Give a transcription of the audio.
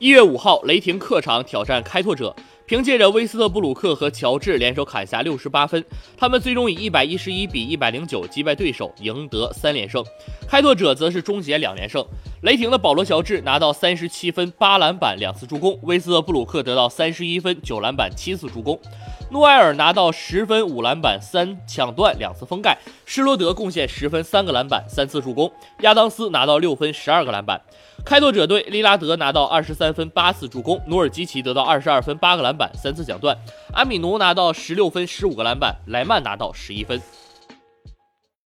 一月五号，雷霆客场挑战开拓者，凭借着威斯特布鲁克和乔治联手砍下六十八分，他们最终以一百一十一比一百零九击败对手，赢得三连胜。开拓者则是终结两连胜。雷霆的保罗乔治拿到三十七分、八篮板、两次助攻；威斯特布鲁克得到三十一分、九篮板、七次助攻；诺埃尔拿到十分、五篮板、三抢断、两次封盖；施罗德贡献十分、三个篮板、三次助攻；亚当斯拿到六分、十二个篮板。开拓者队利拉德拿到二十三分八次助攻，努尔基奇得到二十二分八个篮板板三次抢断，阿米奴拿到十六分十五个篮板，莱曼拿到十一分。